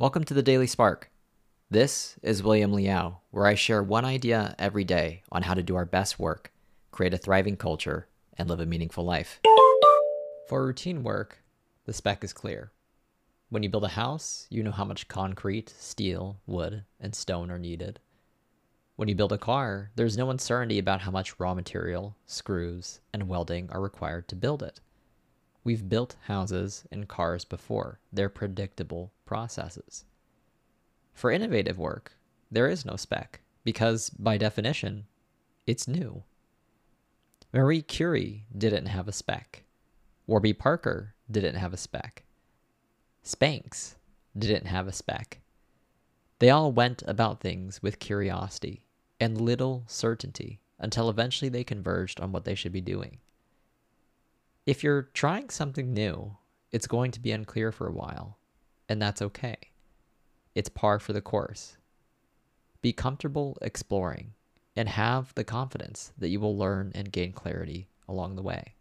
Welcome to the Daily Spark. This is William Liao, where I share one idea every day on how to do our best work, create a thriving culture, and live a meaningful life. For routine work, the spec is clear. When you build a house, you know how much concrete, steel, wood, and stone are needed. When you build a car, there's no uncertainty about how much raw material, screws, and welding are required to build it. We've built houses and cars before, they're predictable processes. For innovative work, there is no spec, because by definition, it's new. Marie Curie didn't have a spec. Warby Parker didn't have a spec. Spanx didn't have a spec. They all went about things with curiosity and little certainty until eventually they converged on what they should be doing. If you're trying something new, it's going to be unclear for a while, and that's okay. It's par for the course. Be comfortable exploring and have the confidence that you will learn and gain clarity along the way.